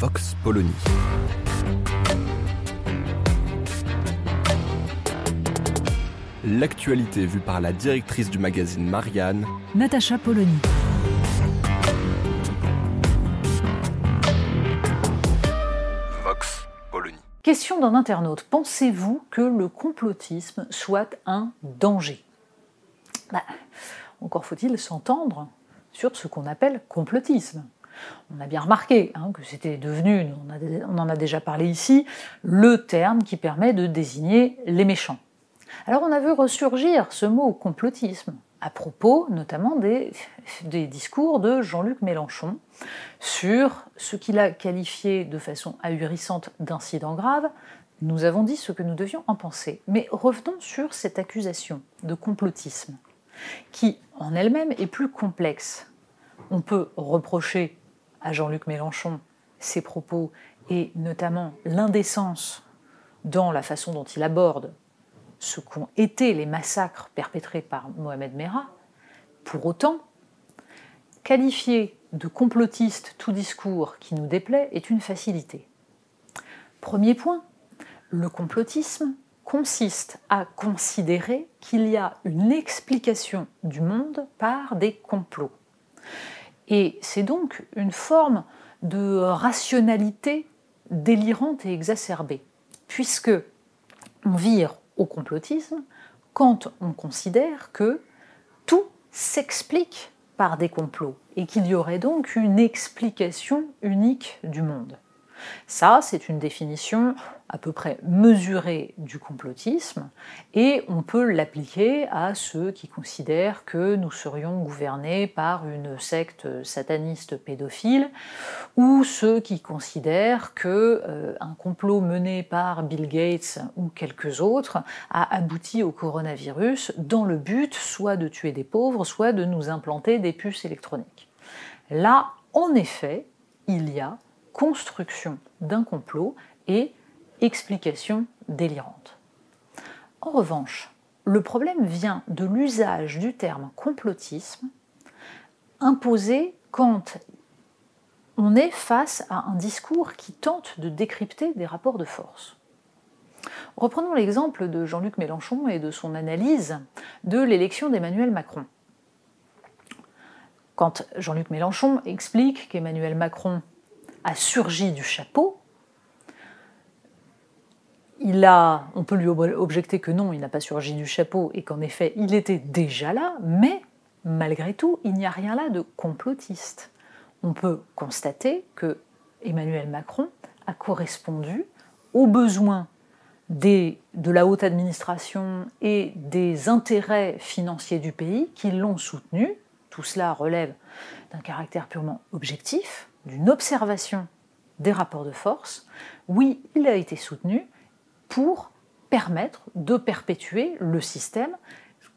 Vox Polony. L'actualité vue par la directrice du magazine Marianne, Natacha Polony. Vox Polony. Question d'un internaute. Pensez-vous que le complotisme soit un danger? Bah, Encore faut-il s'entendre sur ce qu'on appelle complotisme. On a bien remarqué hein, que c'était devenu, on, en a déjà parlé ici, le terme qui permet de désigner les méchants. Alors on a vu ressurgir ce mot complotisme à propos notamment des, des discours de Jean-Luc Mélenchon sur ce qu'il a qualifié de façon ahurissante d'incident grave. Nous avons dit ce que nous devions en penser. Mais revenons sur cette accusation de complotisme, qui en elle-même est plus complexe. On peut reprocher à Jean-Luc Mélenchon ses propos et notamment l'indécence dans la façon dont il aborde ce qu'ont été les massacres perpétrés par Mohamed Merah. Pour autant, qualifier de complotiste tout discours qui nous déplaît est une facilité. Premier point, le complotisme consiste à considérer qu'il y a une explication du monde par des complots. Et c'est donc une forme de rationalité délirante et exacerbée, puisque on vire au complotisme quand on considère que tout s'explique par des complots et qu'il y aurait donc une explication unique du monde. Ça, c'est une définition à peu près mesurée du complotisme et on peut l'appliquer à ceux qui considèrent que nous serions gouvernés par une secte sataniste pédophile ou ceux qui considèrent que euh, un complot mené par Bill Gates ou quelques autres a abouti au coronavirus dans le but soit de tuer des pauvres, soit de nous implanter des puces électroniques. Là, en effet, il y a construction d'un complot et explication délirante. En revanche, le problème vient de l'usage du terme complotisme imposé quand on est face à un discours qui tente de décrypter des rapports de force. Reprenons l'exemple de Jean-Luc Mélenchon et de son analyse de l'élection d'Emmanuel Macron. Quand Jean-Luc Mélenchon explique qu'Emmanuel Macron a surgi du chapeau, il a, on peut lui objecter que non, il n'a pas surgi du chapeau et qu'en effet, il était déjà là, mais malgré tout, il n'y a rien là de complotiste. On peut constater que Emmanuel Macron a correspondu aux besoins de la haute administration et des intérêts financiers du pays qui l'ont soutenu. Tout cela relève d'un caractère purement objectif, d'une observation des rapports de force. Oui, il a été soutenu pour permettre de perpétuer le système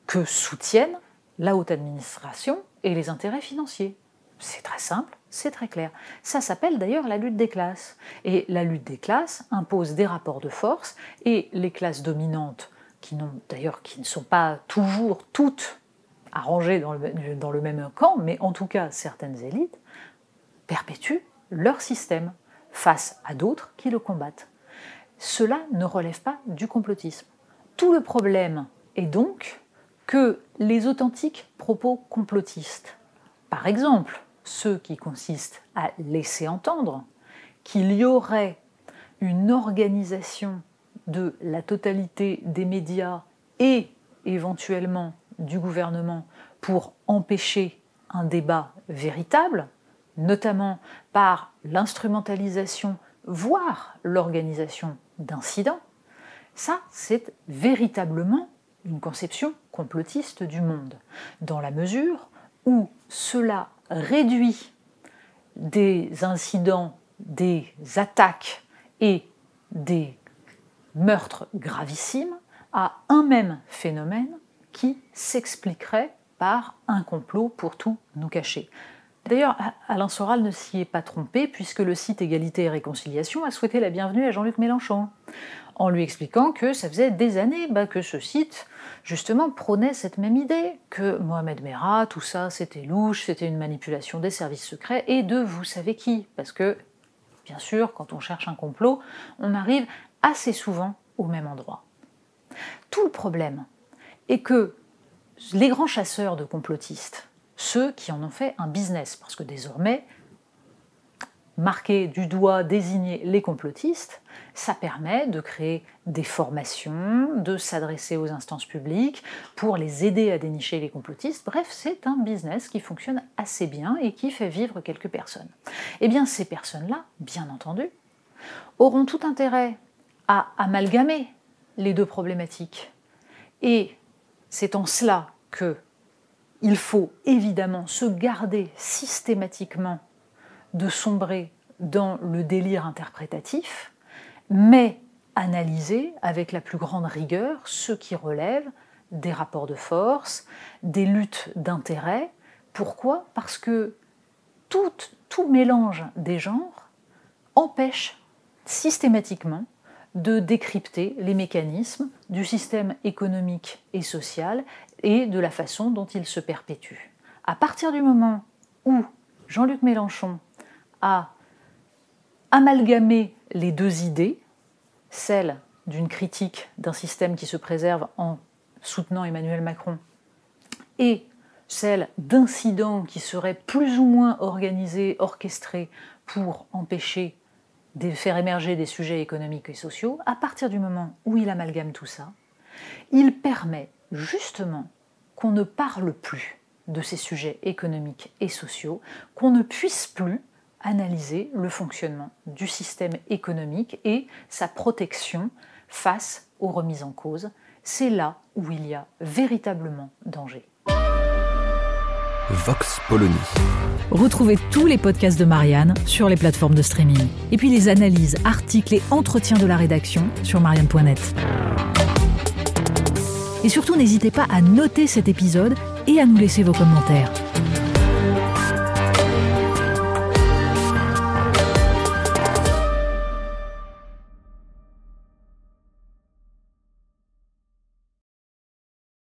que soutiennent la haute administration et les intérêts financiers. C'est très simple, c'est très clair. Ça s'appelle d'ailleurs la lutte des classes. Et la lutte des classes impose des rapports de force et les classes dominantes, qui n'ont d'ailleurs qui ne sont pas toujours toutes arrangées dans le, dans le même camp, mais en tout cas certaines élites, perpétuent leur système face à d'autres qui le combattent. Cela ne relève pas du complotisme. Tout le problème est donc que les authentiques propos complotistes, par exemple ceux qui consistent à laisser entendre qu'il y aurait une organisation de la totalité des médias et éventuellement du gouvernement pour empêcher un débat véritable, notamment par l'instrumentalisation, voire l'organisation d'incidents, ça c'est véritablement une conception complotiste du monde, dans la mesure où cela réduit des incidents, des attaques et des meurtres gravissimes à un même phénomène qui s'expliquerait par un complot pour tout nous cacher. D'ailleurs, Alain Soral ne s'y est pas trompé puisque le site Égalité et Réconciliation a souhaité la bienvenue à Jean-Luc Mélenchon en lui expliquant que ça faisait des années bah, que ce site, justement, prônait cette même idée, que Mohamed Merah, tout ça, c'était louche, c'était une manipulation des services secrets et de vous savez qui. Parce que, bien sûr, quand on cherche un complot, on arrive assez souvent au même endroit. Tout le problème est que les grands chasseurs de complotistes, ceux qui en ont fait un business, parce que désormais, marquer du doigt, désigner les complotistes, ça permet de créer des formations, de s'adresser aux instances publiques pour les aider à dénicher les complotistes. Bref, c'est un business qui fonctionne assez bien et qui fait vivre quelques personnes. Eh bien, ces personnes-là, bien entendu, auront tout intérêt à amalgamer les deux problématiques. Et c'est en cela que il faut évidemment se garder systématiquement de sombrer dans le délire interprétatif, mais analyser avec la plus grande rigueur ce qui relève des rapports de force, des luttes d'intérêts. Pourquoi? Parce que tout, tout mélange des genres empêche systématiquement de décrypter les mécanismes du système économique et social et de la façon dont il se perpétue. À partir du moment où Jean-Luc Mélenchon a amalgamé les deux idées, celle d'une critique d'un système qui se préserve en soutenant Emmanuel Macron et celle d'incidents qui seraient plus ou moins organisés, orchestrés pour empêcher de faire émerger des sujets économiques et sociaux, à partir du moment où il amalgame tout ça, il permet justement qu'on ne parle plus de ces sujets économiques et sociaux, qu'on ne puisse plus analyser le fonctionnement du système économique et sa protection face aux remises en cause. C'est là où il y a véritablement danger. Vox Polony. Retrouvez tous les podcasts de Marianne sur les plateformes de streaming. Et puis les analyses, articles et entretiens de la rédaction sur marianne.net. Et surtout, n'hésitez pas à noter cet épisode et à nous laisser vos commentaires.